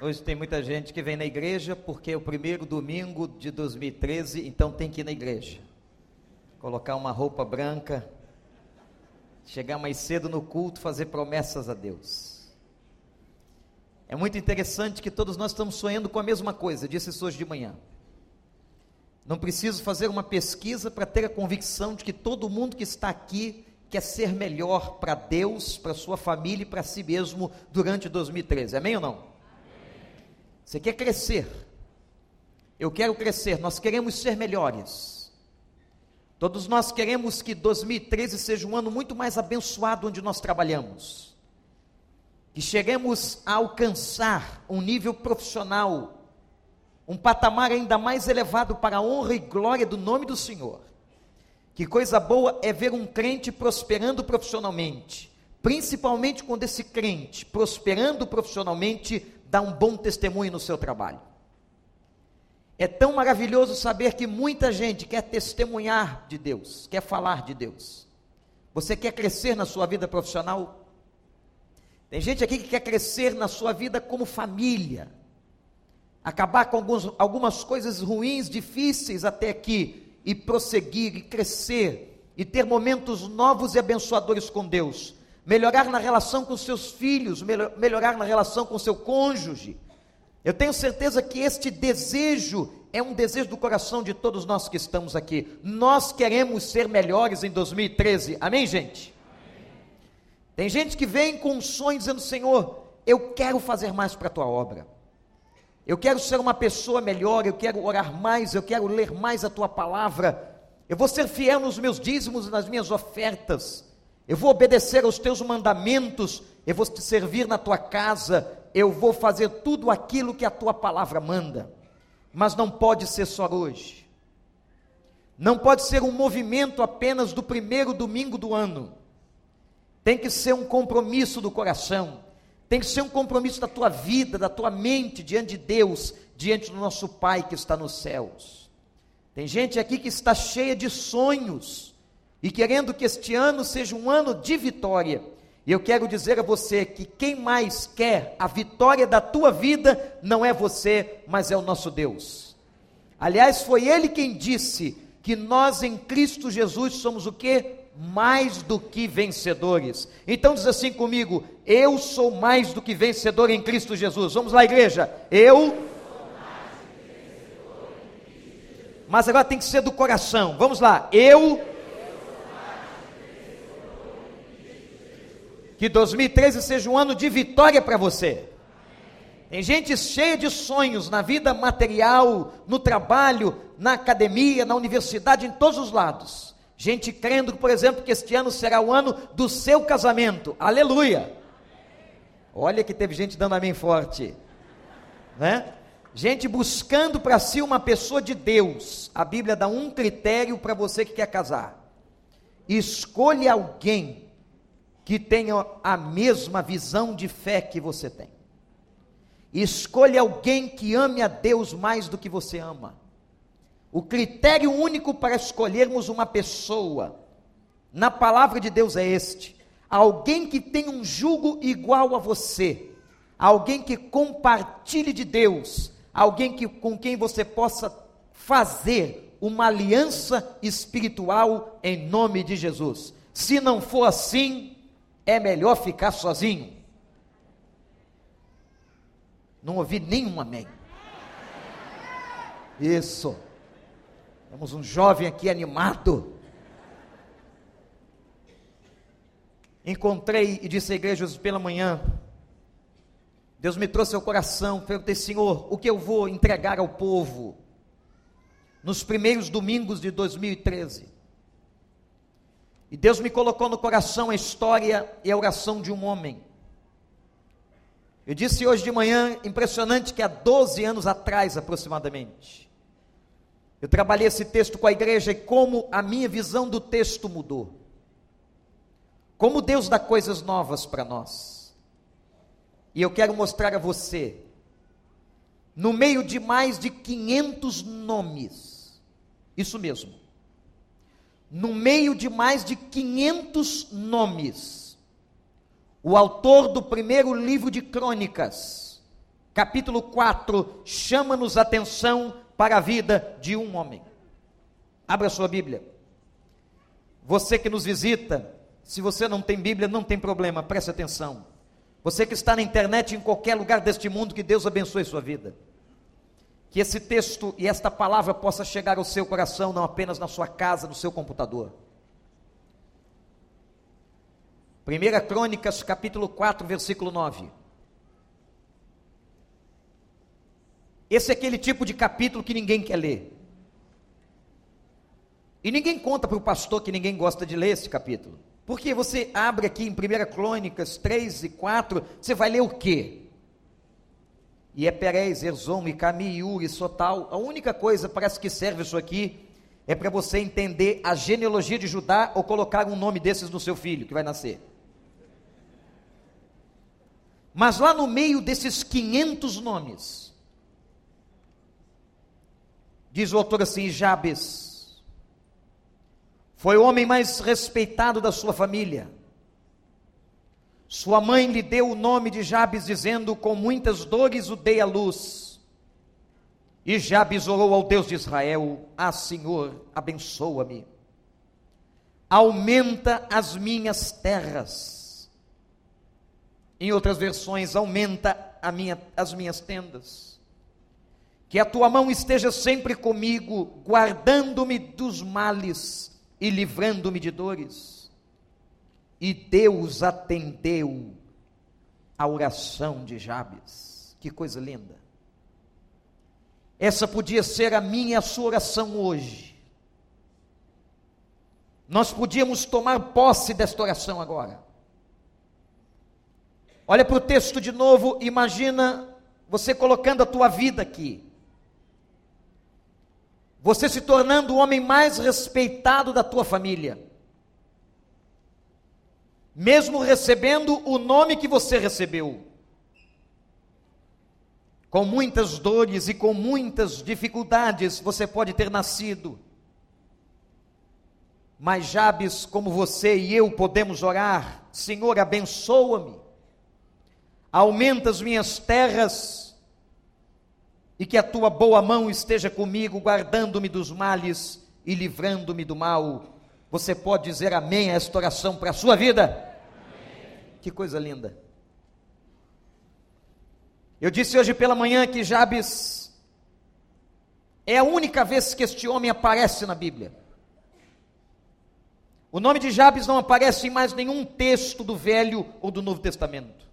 Hoje tem muita gente que vem na igreja porque é o primeiro domingo de 2013, então tem que ir na igreja. Colocar uma roupa branca, chegar mais cedo no culto, fazer promessas a Deus. É muito interessante que todos nós estamos sonhando com a mesma coisa, disse isso hoje de manhã. Não preciso fazer uma pesquisa para ter a convicção de que todo mundo que está aqui quer ser melhor para Deus, para sua família e para si mesmo durante 2013. Amém ou não? Você quer crescer. Eu quero crescer. Nós queremos ser melhores. Todos nós queremos que 2013 seja um ano muito mais abençoado onde nós trabalhamos. Que cheguemos a alcançar um nível profissional, um patamar ainda mais elevado para a honra e glória do nome do Senhor. Que coisa boa é ver um crente prosperando profissionalmente, principalmente quando esse crente, prosperando profissionalmente, dá um bom testemunho no seu trabalho. É tão maravilhoso saber que muita gente quer testemunhar de Deus, quer falar de Deus. Você quer crescer na sua vida profissional? Tem gente aqui que quer crescer na sua vida como família, acabar com alguns, algumas coisas ruins, difíceis até aqui, e prosseguir e crescer, e ter momentos novos e abençoadores com Deus melhorar na relação com seus filhos, melhorar na relação com seu cônjuge. Eu tenho certeza que este desejo é um desejo do coração de todos nós que estamos aqui. Nós queremos ser melhores em 2013. Amém, gente? Amém. Tem gente que vem com um sonho dizendo: Senhor, eu quero fazer mais para a tua obra. Eu quero ser uma pessoa melhor, eu quero orar mais, eu quero ler mais a tua palavra. Eu vou ser fiel nos meus dízimos e nas minhas ofertas eu vou obedecer aos teus mandamentos, eu vou te servir na tua casa, eu vou fazer tudo aquilo que a tua palavra manda. Mas não pode ser só hoje. Não pode ser um movimento apenas do primeiro domingo do ano. Tem que ser um compromisso do coração. Tem que ser um compromisso da tua vida, da tua mente diante de Deus, diante do nosso Pai que está nos céus. Tem gente aqui que está cheia de sonhos e querendo que este ano seja um ano de vitória. Eu quero dizer a você que quem mais quer a vitória da tua vida não é você, mas é o nosso Deus. Aliás, foi ele quem disse que nós em Cristo Jesus somos o que? Mais do que vencedores. Então diz assim comigo: eu sou mais do que vencedor em Cristo Jesus. Vamos lá, igreja. Eu Mas agora tem que ser do coração. Vamos lá. Eu Que 2013 seja um ano de vitória para você. Tem gente cheia de sonhos na vida material, no trabalho, na academia, na universidade, em todos os lados. Gente crendo, por exemplo, que este ano será o ano do seu casamento. Aleluia! Olha que teve gente dando amém forte. Né? Gente buscando para si uma pessoa de Deus. A Bíblia dá um critério para você que quer casar. Escolha alguém que tenha a mesma visão de fé que você tem. Escolha alguém que ame a Deus mais do que você ama. O critério único para escolhermos uma pessoa na palavra de Deus é este: alguém que tem um jugo igual a você, alguém que compartilhe de Deus, alguém que, com quem você possa fazer uma aliança espiritual em nome de Jesus. Se não for assim, é melhor ficar sozinho. Não ouvi nenhum amém. Isso. Temos um jovem aqui animado. Encontrei e disse à igreja pela manhã. Deus me trouxe ao coração. Perguntei, Senhor, o que eu vou entregar ao povo nos primeiros domingos de 2013? E Deus me colocou no coração a história e a oração de um homem. Eu disse hoje de manhã, impressionante que há 12 anos atrás aproximadamente, eu trabalhei esse texto com a igreja e como a minha visão do texto mudou. Como Deus dá coisas novas para nós. E eu quero mostrar a você, no meio de mais de 500 nomes, isso mesmo, no meio de mais de 500 nomes, o autor do primeiro livro de crônicas, capítulo 4, chama-nos atenção para a vida de um homem. Abra sua Bíblia. Você que nos visita, se você não tem Bíblia, não tem problema, preste atenção. Você que está na internet, em qualquer lugar deste mundo, que Deus abençoe sua vida. Que esse texto e esta palavra possa chegar ao seu coração, não apenas na sua casa, no seu computador. 1 Crônicas, capítulo 4, versículo 9. Esse é aquele tipo de capítulo que ninguém quer ler. E ninguém conta para o pastor que ninguém gosta de ler esse capítulo. Porque você abre aqui em 1 Crônicas 3 e 4, você vai ler o quê? E é Perez, Erzom, Icami, Yuri, Sotal. A única coisa, parece que serve isso aqui, é para você entender a genealogia de Judá ou colocar um nome desses no seu filho que vai nascer. Mas lá no meio desses 500 nomes, diz o autor assim: Jabes foi o homem mais respeitado da sua família sua mãe lhe deu o nome de Jabes, dizendo: Com muitas dores o dei à luz. E Jabes orou ao Deus de Israel: Ah, Senhor, abençoa-me. Aumenta as minhas terras. Em outras versões, aumenta minha, as minhas tendas. Que a tua mão esteja sempre comigo, guardando-me dos males e livrando-me de dores e Deus atendeu a oração de Jabes. Que coisa linda. Essa podia ser a minha e a sua oração hoje. Nós podíamos tomar posse desta oração agora. Olha para o texto de novo, imagina você colocando a tua vida aqui. Você se tornando o homem mais respeitado da tua família mesmo recebendo o nome que você recebeu. Com muitas dores e com muitas dificuldades você pode ter nascido. Mas Jabes, como você e eu podemos orar, Senhor, abençoa-me, aumenta as minhas terras, e que a tua boa mão esteja comigo, guardando-me dos males e livrando-me do mal. Você pode dizer amém a esta oração para a sua vida? Que coisa linda. Eu disse hoje pela manhã que Jabes é a única vez que este homem aparece na Bíblia. O nome de Jabes não aparece em mais nenhum texto do Velho ou do Novo Testamento.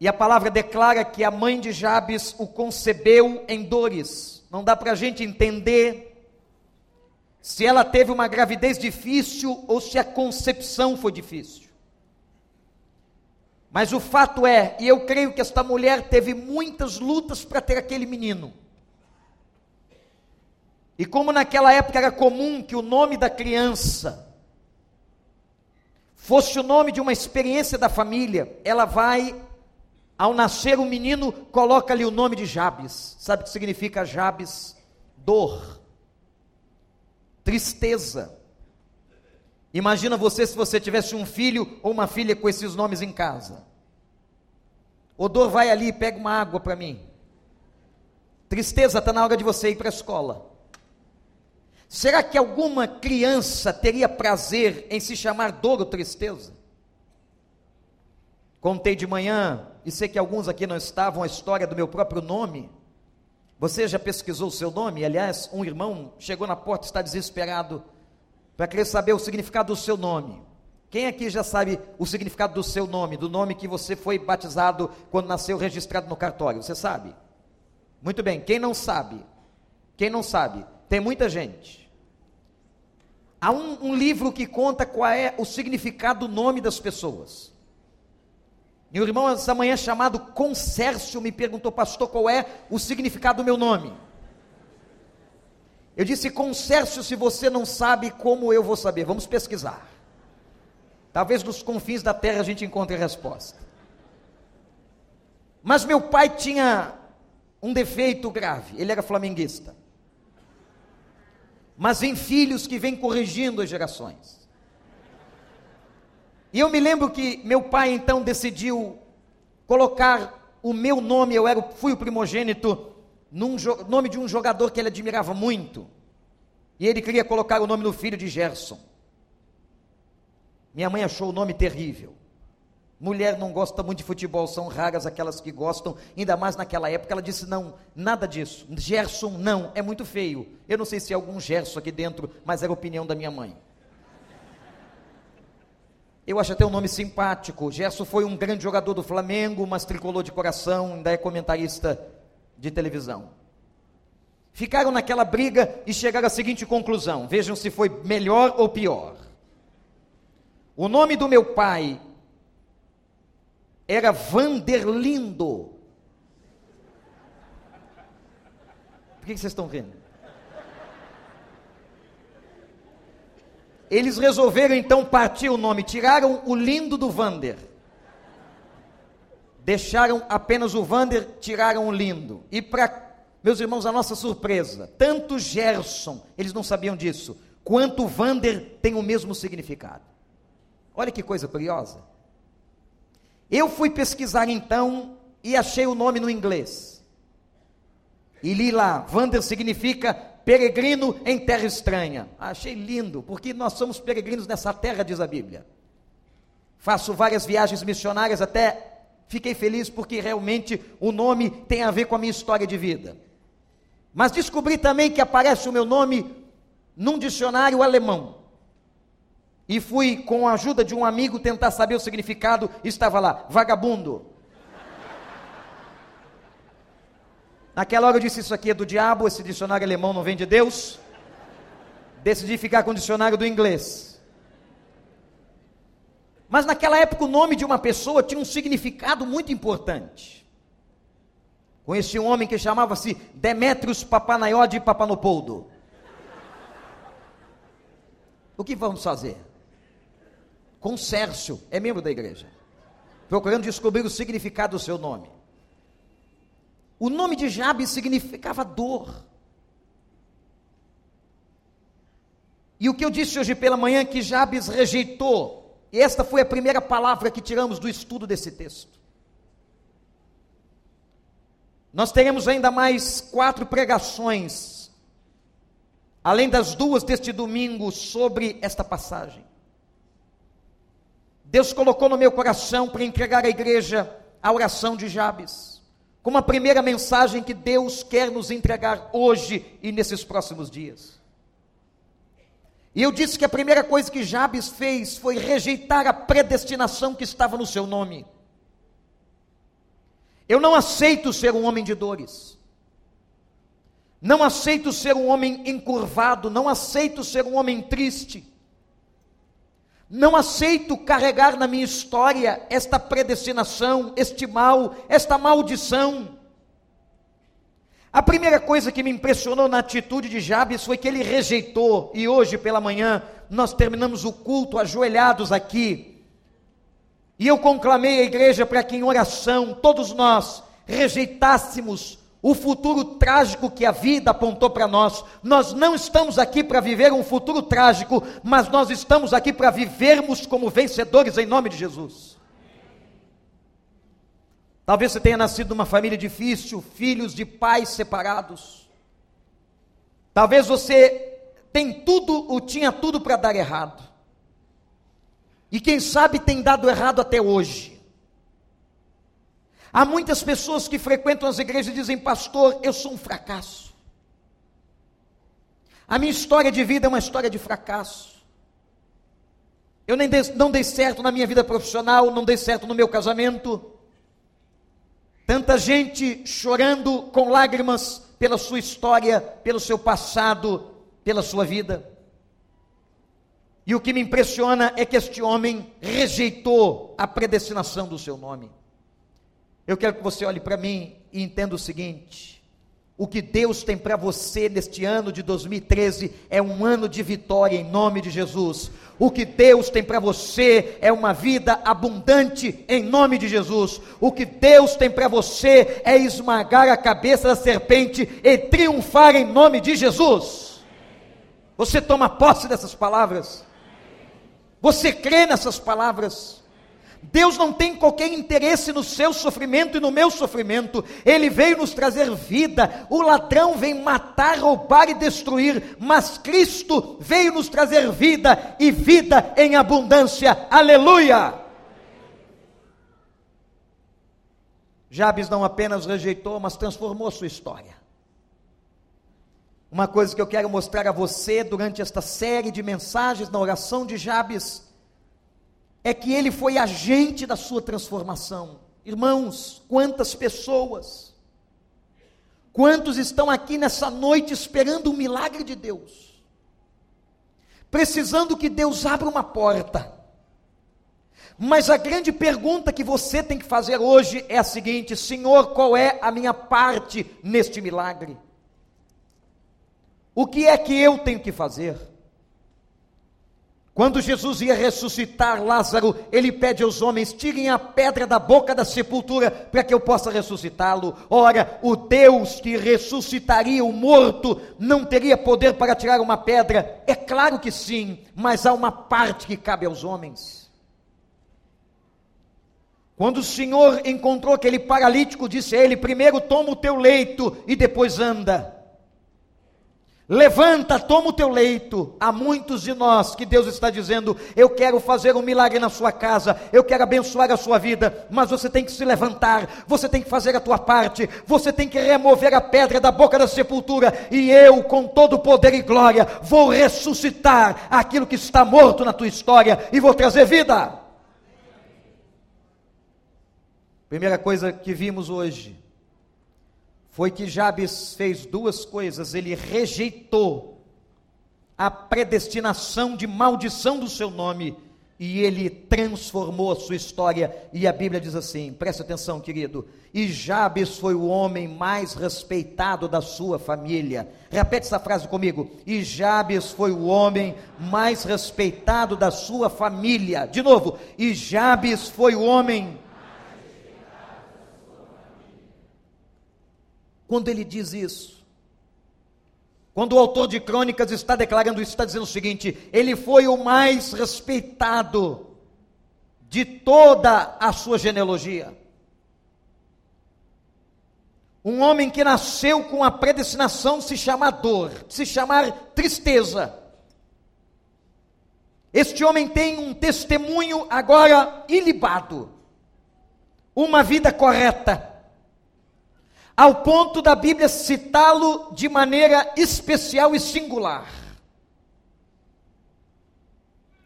E a palavra declara que a mãe de Jabes o concebeu em dores. Não dá para a gente entender se ela teve uma gravidez difícil ou se a concepção foi difícil. Mas o fato é, e eu creio que esta mulher teve muitas lutas para ter aquele menino. E como naquela época era comum que o nome da criança fosse o nome de uma experiência da família, ela vai, ao nascer o menino, coloca ali o nome de Jabes. Sabe o que significa Jabes? Dor tristeza. Imagina você se você tivesse um filho ou uma filha com esses nomes em casa. Odor, vai ali pega uma água para mim. Tristeza, está na hora de você ir para a escola. Será que alguma criança teria prazer em se chamar dor ou tristeza? Contei de manhã, e sei que alguns aqui não estavam, a história do meu próprio nome. Você já pesquisou o seu nome? Aliás, um irmão chegou na porta, está desesperado, para querer saber o significado do seu nome. Quem aqui já sabe o significado do seu nome, do nome que você foi batizado quando nasceu registrado no cartório? Você sabe? Muito bem. Quem não sabe? Quem não sabe? Tem muita gente. Há um, um livro que conta qual é o significado do nome das pessoas. E o irmão essa manhã chamado Consércio me perguntou, pastor, qual é o significado do meu nome? Eu disse, Consércio, se você não sabe, como eu vou saber? Vamos pesquisar. Talvez nos confins da terra a gente encontre a resposta. Mas meu pai tinha um defeito grave, ele era flamenguista. Mas em filhos que vêm corrigindo as gerações. E eu me lembro que meu pai então decidiu colocar o meu nome, eu era, fui o primogênito, num nome de um jogador que ele admirava muito. E ele queria colocar o nome no filho de Gerson. Minha mãe achou o nome terrível. Mulher não gosta muito de futebol, são raras aquelas que gostam, ainda mais naquela época. Ela disse: não, nada disso. Gerson, não, é muito feio. Eu não sei se é algum Gerson aqui dentro, mas era a opinião da minha mãe. Eu acho até um nome simpático. Gerson foi um grande jogador do Flamengo, mas tricolor de coração, ainda é comentarista de televisão. Ficaram naquela briga e chegaram à seguinte conclusão: vejam se foi melhor ou pior. O nome do meu pai era Vanderlindo. Por que vocês estão rindo? Eles resolveram então partir o nome, tiraram o lindo do Vander. Deixaram apenas o Vander, tiraram o lindo. E para, meus irmãos, a nossa surpresa, tanto Gerson, eles não sabiam disso, quanto Vander tem o mesmo significado. Olha que coisa curiosa. Eu fui pesquisar então e achei o nome no inglês. E li lá, Vander significa peregrino em terra estranha. Achei lindo, porque nós somos peregrinos nessa terra, diz a Bíblia. Faço várias viagens missionárias, até fiquei feliz porque realmente o nome tem a ver com a minha história de vida. Mas descobri também que aparece o meu nome num dicionário alemão e fui, com a ajuda de um amigo, tentar saber o significado, estava lá, vagabundo. Naquela hora eu disse: Isso aqui é do diabo, esse dicionário alemão não vem de Deus. Decidi ficar com o dicionário do inglês. Mas naquela época o nome de uma pessoa tinha um significado muito importante. Conheci um homem que chamava-se Demetrius Papanaió de Papanopoldo. O que vamos fazer? com Sércio, é membro da igreja, procurando descobrir o significado do seu nome. O nome de Jabes significava dor. E o que eu disse hoje pela manhã que Jabes rejeitou, esta foi a primeira palavra que tiramos do estudo desse texto. Nós teremos ainda mais quatro pregações, além das duas deste domingo, sobre esta passagem. Deus colocou no meu coração para entregar à igreja a oração de Jabes, como a primeira mensagem que Deus quer nos entregar hoje e nesses próximos dias. E eu disse que a primeira coisa que Jabes fez foi rejeitar a predestinação que estava no seu nome. Eu não aceito ser um homem de dores. Não aceito ser um homem encurvado, não aceito ser um homem triste. Não aceito carregar na minha história esta predestinação, este mal, esta maldição. A primeira coisa que me impressionou na atitude de Jabes foi que ele rejeitou, e hoje pela manhã nós terminamos o culto ajoelhados aqui. E eu conclamei a igreja para que em oração todos nós rejeitássemos o futuro trágico que a vida apontou para nós. Nós não estamos aqui para viver um futuro trágico, mas nós estamos aqui para vivermos como vencedores em nome de Jesus. Talvez você tenha nascido numa família difícil, filhos de pais separados. Talvez você tem tudo, ou tinha tudo para dar errado. E quem sabe tem dado errado até hoje. Há muitas pessoas que frequentam as igrejas e dizem, pastor, eu sou um fracasso. A minha história de vida é uma história de fracasso. Eu nem dei, não dei certo na minha vida profissional, não dei certo no meu casamento. Tanta gente chorando com lágrimas pela sua história, pelo seu passado, pela sua vida. E o que me impressiona é que este homem rejeitou a predestinação do seu nome. Eu quero que você olhe para mim e entenda o seguinte: o que Deus tem para você neste ano de 2013 é um ano de vitória em nome de Jesus. O que Deus tem para você é uma vida abundante em nome de Jesus. O que Deus tem para você é esmagar a cabeça da serpente e triunfar em nome de Jesus. Você toma posse dessas palavras? Você crê nessas palavras? Deus não tem qualquer interesse no seu sofrimento e no meu sofrimento. Ele veio nos trazer vida. O ladrão vem matar, roubar e destruir, mas Cristo veio nos trazer vida e vida em abundância. Aleluia! Jabes não apenas rejeitou, mas transformou sua história. Uma coisa que eu quero mostrar a você durante esta série de mensagens na oração de Jabes é que ele foi agente da sua transformação. Irmãos, quantas pessoas, quantos estão aqui nessa noite esperando um milagre de Deus, precisando que Deus abra uma porta. Mas a grande pergunta que você tem que fazer hoje é a seguinte: Senhor, qual é a minha parte neste milagre? O que é que eu tenho que fazer? Quando Jesus ia ressuscitar Lázaro, ele pede aos homens: tirem a pedra da boca da sepultura para que eu possa ressuscitá-lo. Ora, o Deus que ressuscitaria o morto não teria poder para tirar uma pedra? É claro que sim, mas há uma parte que cabe aos homens. Quando o Senhor encontrou aquele paralítico, disse a ele: primeiro toma o teu leito e depois anda. Levanta, toma o teu leito. Há muitos de nós que Deus está dizendo: Eu quero fazer um milagre na sua casa, eu quero abençoar a sua vida, mas você tem que se levantar, você tem que fazer a tua parte, você tem que remover a pedra da boca da sepultura, e eu, com todo poder e glória, vou ressuscitar aquilo que está morto na tua história e vou trazer vida. Primeira coisa que vimos hoje foi que Jabes fez duas coisas: ele rejeitou a predestinação de maldição do seu nome e ele transformou a sua história. E a Bíblia diz assim: preste atenção, querido. E Jabes foi o homem mais respeitado da sua família. Repete essa frase comigo. E Jabes foi o homem mais respeitado da sua família. De novo. E Jabes foi o homem quando ele diz isso. Quando o autor de crônicas está declarando isso, está dizendo o seguinte: ele foi o mais respeitado de toda a sua genealogia. Um homem que nasceu com a predestinação de se chamar dor, de se chamar tristeza. Este homem tem um testemunho agora ilibado, uma vida correta ao ponto da Bíblia citá-lo de maneira especial e singular.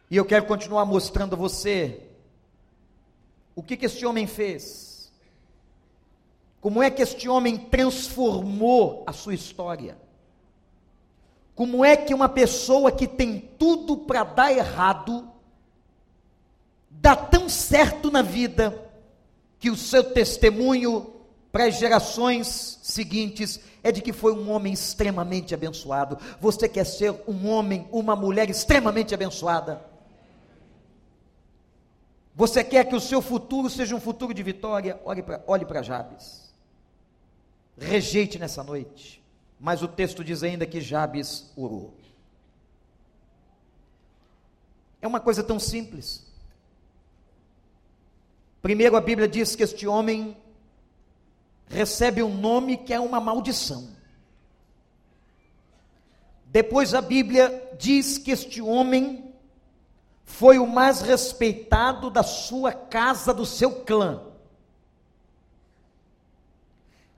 E eu quero continuar mostrando a você o que, que este homem fez, como é que este homem transformou a sua história, como é que uma pessoa que tem tudo para dar errado, dá tão certo na vida, que o seu testemunho para as gerações seguintes é de que foi um homem extremamente abençoado. Você quer ser um homem, uma mulher extremamente abençoada? Você quer que o seu futuro seja um futuro de vitória? Olhe para Jabes. Rejeite nessa noite. Mas o texto diz ainda que Jabes orou. É uma coisa tão simples. Primeiro a Bíblia diz que este homem recebe um nome que é uma maldição. Depois a Bíblia diz que este homem foi o mais respeitado da sua casa, do seu clã.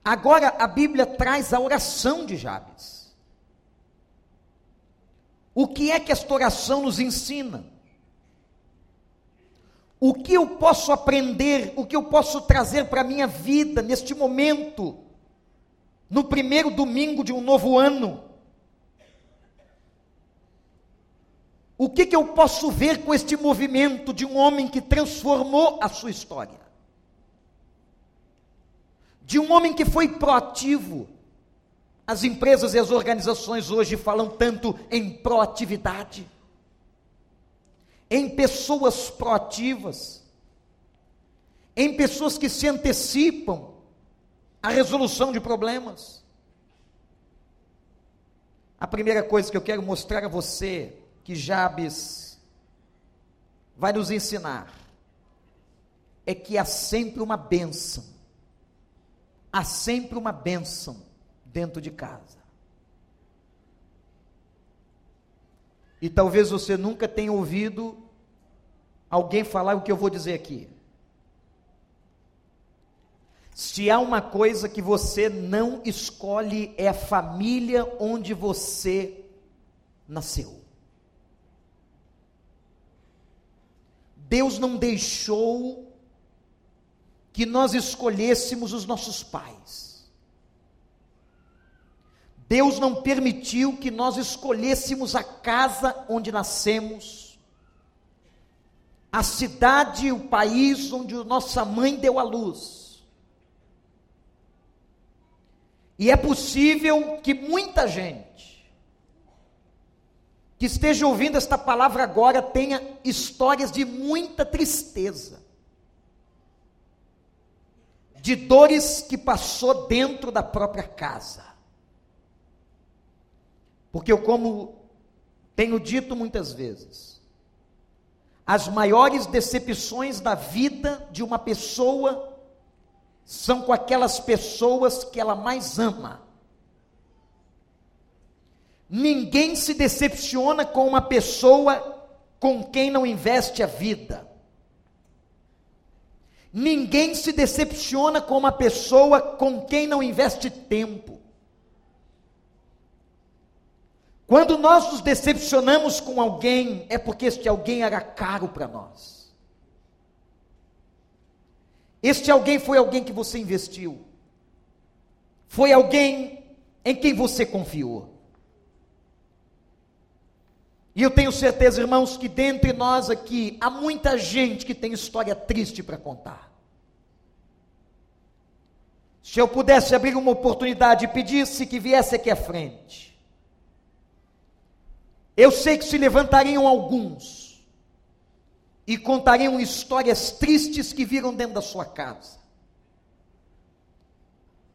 Agora a Bíblia traz a oração de Jabes. O que é que esta oração nos ensina? O que eu posso aprender, o que eu posso trazer para a minha vida neste momento, no primeiro domingo de um novo ano? O que, que eu posso ver com este movimento de um homem que transformou a sua história? De um homem que foi proativo. As empresas e as organizações hoje falam tanto em proatividade em pessoas proativas, em pessoas que se antecipam à resolução de problemas. A primeira coisa que eu quero mostrar a você que Jabes vai nos ensinar é que há sempre uma bênção. Há sempre uma bênção dentro de casa. E talvez você nunca tenha ouvido alguém falar o que eu vou dizer aqui. Se há uma coisa que você não escolhe, é a família onde você nasceu. Deus não deixou que nós escolhêssemos os nossos pais. Deus não permitiu que nós escolhêssemos a casa onde nascemos, a cidade, o país onde nossa mãe deu a luz. E é possível que muita gente que esteja ouvindo esta palavra agora tenha histórias de muita tristeza de dores que passou dentro da própria casa. Porque eu, como tenho dito muitas vezes, as maiores decepções da vida de uma pessoa são com aquelas pessoas que ela mais ama. Ninguém se decepciona com uma pessoa com quem não investe a vida. Ninguém se decepciona com uma pessoa com quem não investe tempo. Quando nós nos decepcionamos com alguém, é porque este alguém era caro para nós. Este alguém foi alguém que você investiu. Foi alguém em quem você confiou. E eu tenho certeza, irmãos, que dentre nós aqui há muita gente que tem história triste para contar. Se eu pudesse abrir uma oportunidade e pedisse que viesse aqui à frente, eu sei que se levantariam alguns e contariam histórias tristes que viram dentro da sua casa,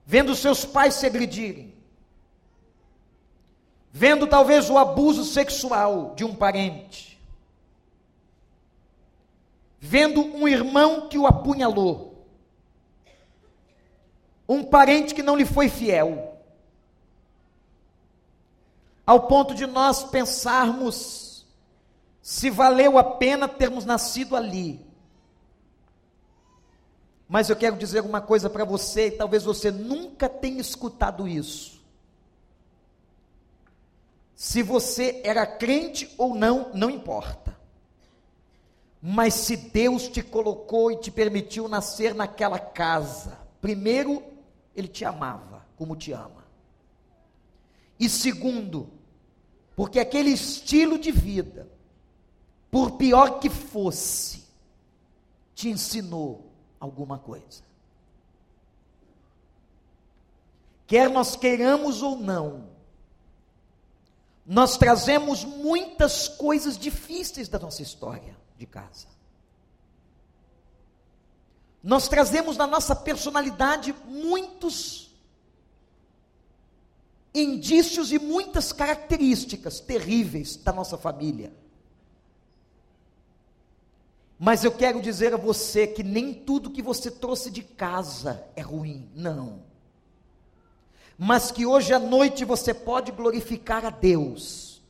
vendo seus pais se agredirem, vendo talvez o abuso sexual de um parente, vendo um irmão que o apunhalou, um parente que não lhe foi fiel, ao ponto de nós pensarmos se valeu a pena termos nascido ali. Mas eu quero dizer uma coisa para você, e talvez você nunca tenha escutado isso. Se você era crente ou não, não importa. Mas se Deus te colocou e te permitiu nascer naquela casa, primeiro, Ele te amava como te ama. E segundo, porque aquele estilo de vida, por pior que fosse, te ensinou alguma coisa. Quer nós queiramos ou não, nós trazemos muitas coisas difíceis da nossa história de casa. Nós trazemos na nossa personalidade muitos indícios e muitas características terríveis da nossa família. Mas eu quero dizer a você que nem tudo que você trouxe de casa é ruim, não mas que hoje à noite você pode glorificar a Deus.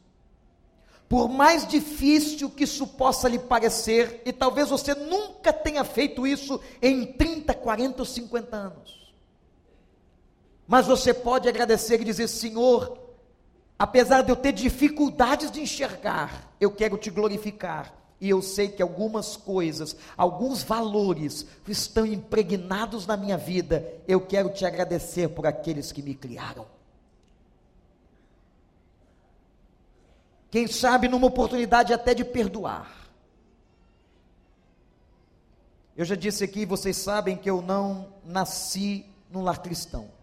Por mais difícil que isso possa lhe parecer, e talvez você nunca tenha feito isso em 30, 40 ou 50 anos. Mas você pode agradecer e dizer: Senhor, apesar de eu ter dificuldades de enxergar, eu quero te glorificar e eu sei que algumas coisas, alguns valores estão impregnados na minha vida. Eu quero te agradecer por aqueles que me criaram. Quem sabe numa oportunidade até de perdoar. Eu já disse aqui, vocês sabem que eu não nasci num lar cristão.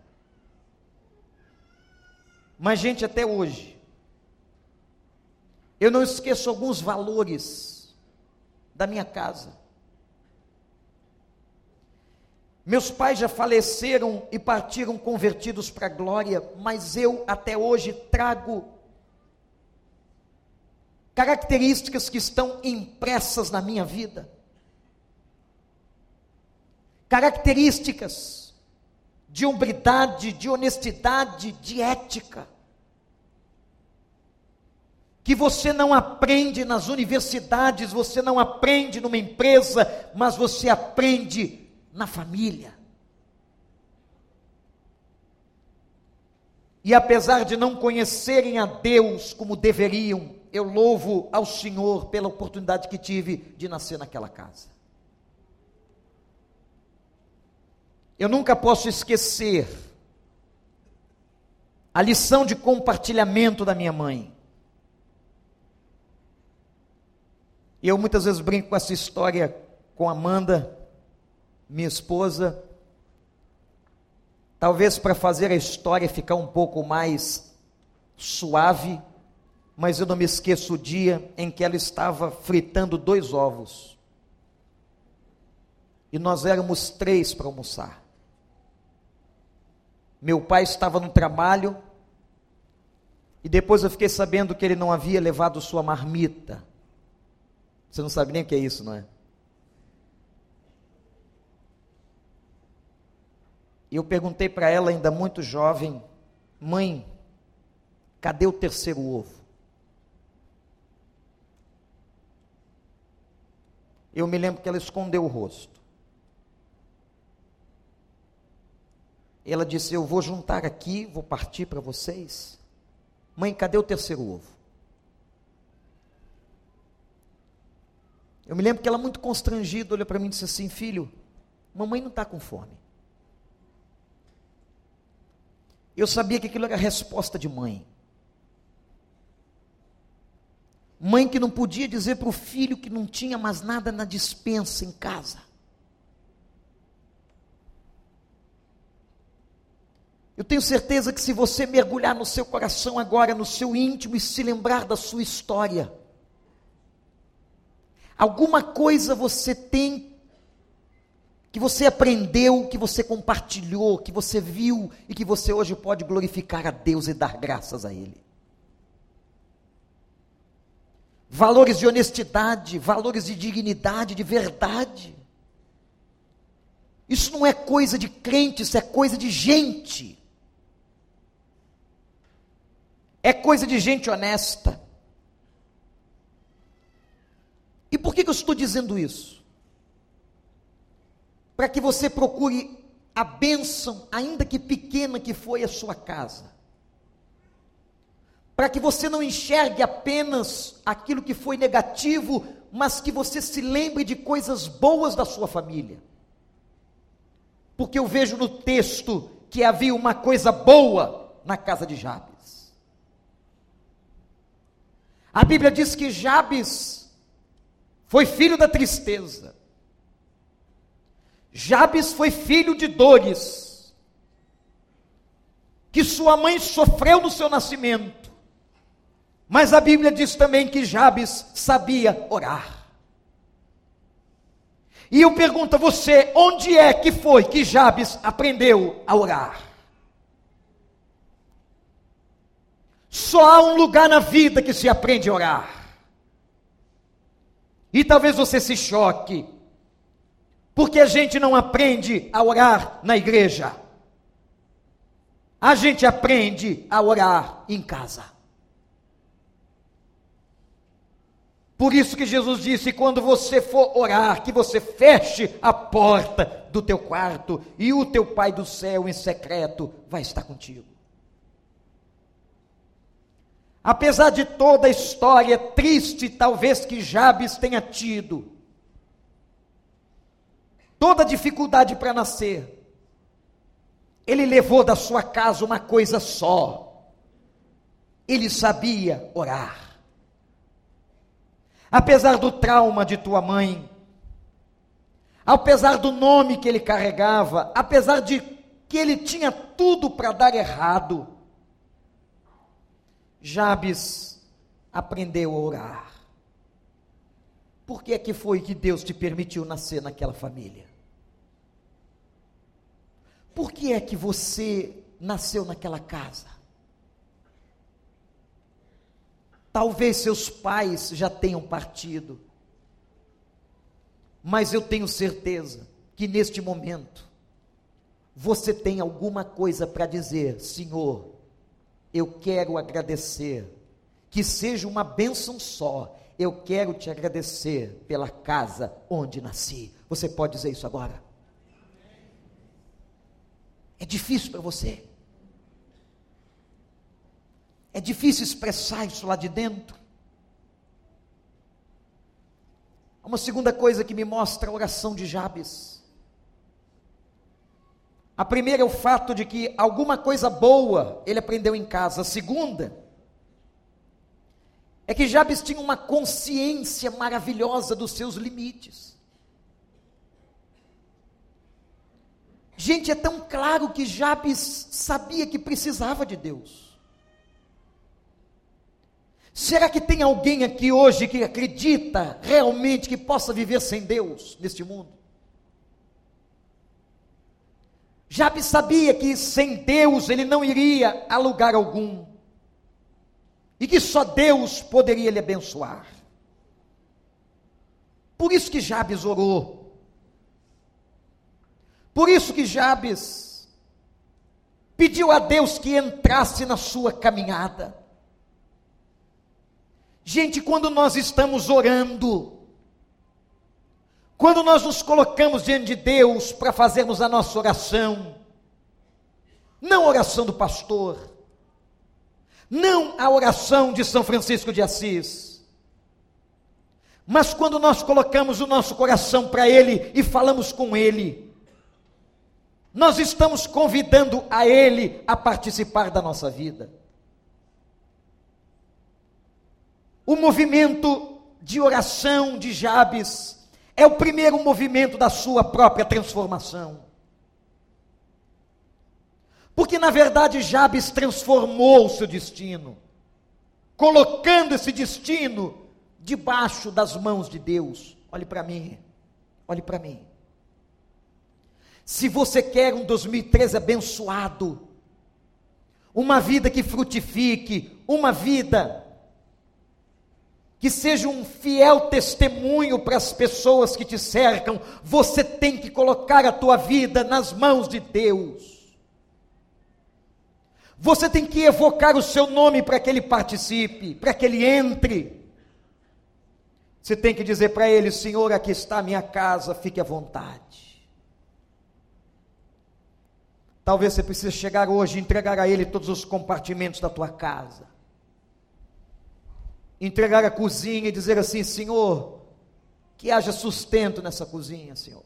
Mas, gente, até hoje, eu não esqueço alguns valores da minha casa. Meus pais já faleceram e partiram convertidos para a glória, mas eu até hoje trago características que estão impressas na minha vida. características de hombridade, de honestidade, de ética, que você não aprende nas universidades, você não aprende numa empresa, mas você aprende na família. E apesar de não conhecerem a Deus como deveriam, eu louvo ao Senhor pela oportunidade que tive de nascer naquela casa. Eu nunca posso esquecer a lição de compartilhamento da minha mãe. E eu muitas vezes brinco com essa história com Amanda, minha esposa, Talvez para fazer a história ficar um pouco mais suave, mas eu não me esqueço o dia em que ela estava fritando dois ovos. E nós éramos três para almoçar. Meu pai estava no trabalho, e depois eu fiquei sabendo que ele não havia levado sua marmita. Você não sabe nem o que é isso, não é? E eu perguntei para ela, ainda muito jovem, mãe, cadê o terceiro ovo? Eu me lembro que ela escondeu o rosto. Ela disse: Eu vou juntar aqui, vou partir para vocês. Mãe, cadê o terceiro ovo? Eu me lembro que ela, muito constrangida, olhou para mim e disse assim: Filho, mamãe não está com fome. Eu sabia que aquilo era resposta de mãe. Mãe que não podia dizer para o filho que não tinha mais nada na dispensa em casa. Eu tenho certeza que se você mergulhar no seu coração agora, no seu íntimo e se lembrar da sua história, alguma coisa você tem que você aprendeu, que você compartilhou, que você viu e que você hoje pode glorificar a Deus e dar graças a Ele. Valores de honestidade, valores de dignidade, de verdade. Isso não é coisa de crente, isso é coisa de gente. É coisa de gente honesta. E por que, eu estou dizendo isso? para que você procure a bênção, ainda que pequena que foi a sua casa. Para que você não enxergue apenas aquilo que foi negativo, mas que você se lembre de coisas boas da sua família. Porque eu vejo no texto que havia uma coisa boa na casa de Jabes. A Bíblia diz que Jabes foi filho da tristeza. Jabes foi filho de dores, que sua mãe sofreu no seu nascimento. Mas a Bíblia diz também que Jabes sabia orar. E eu pergunto a você, onde é que foi que Jabes aprendeu a orar? Só há um lugar na vida que se aprende a orar. E talvez você se choque porque a gente não aprende a orar na igreja. A gente aprende a orar em casa. Por isso que Jesus disse: quando você for orar, que você feche a porta do teu quarto e o teu Pai do céu em secreto vai estar contigo. Apesar de toda a história triste, talvez que Jabes tenha tido, toda dificuldade para nascer, ele levou da sua casa uma coisa só: ele sabia orar. Apesar do trauma de tua mãe, apesar do nome que ele carregava, apesar de que ele tinha tudo para dar errado, Jabes aprendeu a orar. Por que é que foi que Deus te permitiu nascer naquela família? Por que é que você nasceu naquela casa? Talvez seus pais já tenham partido, mas eu tenho certeza que neste momento você tem alguma coisa para dizer, Senhor, eu quero agradecer, que seja uma bênção só, eu quero te agradecer pela casa onde nasci. Você pode dizer isso agora? É difícil para você? É difícil expressar isso lá de dentro? Uma segunda coisa que me mostra a oração de Jabes. A primeira é o fato de que alguma coisa boa ele aprendeu em casa. A segunda é que Jabes tinha uma consciência maravilhosa dos seus limites. Gente, é tão claro que Jabes sabia que precisava de Deus. Será que tem alguém aqui hoje que acredita realmente que possa viver sem Deus neste mundo? Jabes sabia que sem Deus ele não iria a lugar algum. E que só Deus poderia lhe abençoar. Por isso que Jabes orou. Por isso que Jabes pediu a Deus que entrasse na sua caminhada. Gente, quando nós estamos orando, quando nós nos colocamos diante de Deus para fazermos a nossa oração, não a oração do pastor, não a oração de São Francisco de Assis, mas quando nós colocamos o nosso coração para Ele e falamos com Ele, nós estamos convidando a Ele a participar da nossa vida. O movimento de oração de Jabes é o primeiro movimento da sua própria transformação. Porque na verdade Jabes transformou o seu destino, colocando esse destino debaixo das mãos de Deus. Olhe para mim, olhe para mim. Se você quer um 2013 abençoado, uma vida que frutifique, uma vida que seja um fiel testemunho para as pessoas que te cercam, você tem que colocar a tua vida nas mãos de Deus. Você tem que evocar o seu nome para que ele participe, para que ele entre. Você tem que dizer para ele: Senhor, aqui está a minha casa, fique à vontade. Talvez você precise chegar hoje e entregar a ele todos os compartimentos da tua casa entregar a cozinha e dizer assim: Senhor, que haja sustento nessa cozinha, Senhor.